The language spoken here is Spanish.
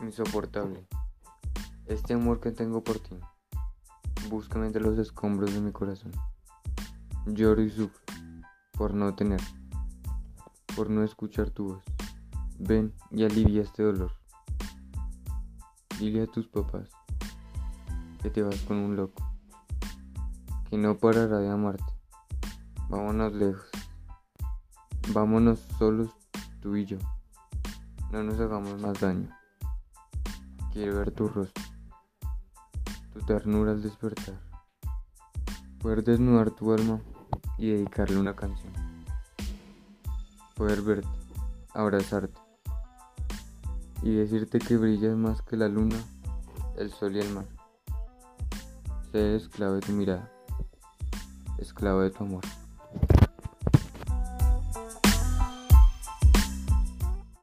insoportable. Este amor que tengo por ti. Búscame entre los escombros de mi corazón. Lloro y sufro por no tener, por no escuchar tu voz. Ven y alivia este dolor. Dile a tus papás que te vas con un loco, que no parará de amarte. Vámonos lejos. Vámonos solos tú y yo. No nos hagamos más daño. Quiero ver tu rostro, tu ternura al despertar. Poder desnudar tu alma y dedicarle una canción. Poder verte, abrazarte y decirte que brillas más que la luna, el sol y el mar. Ser esclavo de tu mirada, esclavo de tu amor.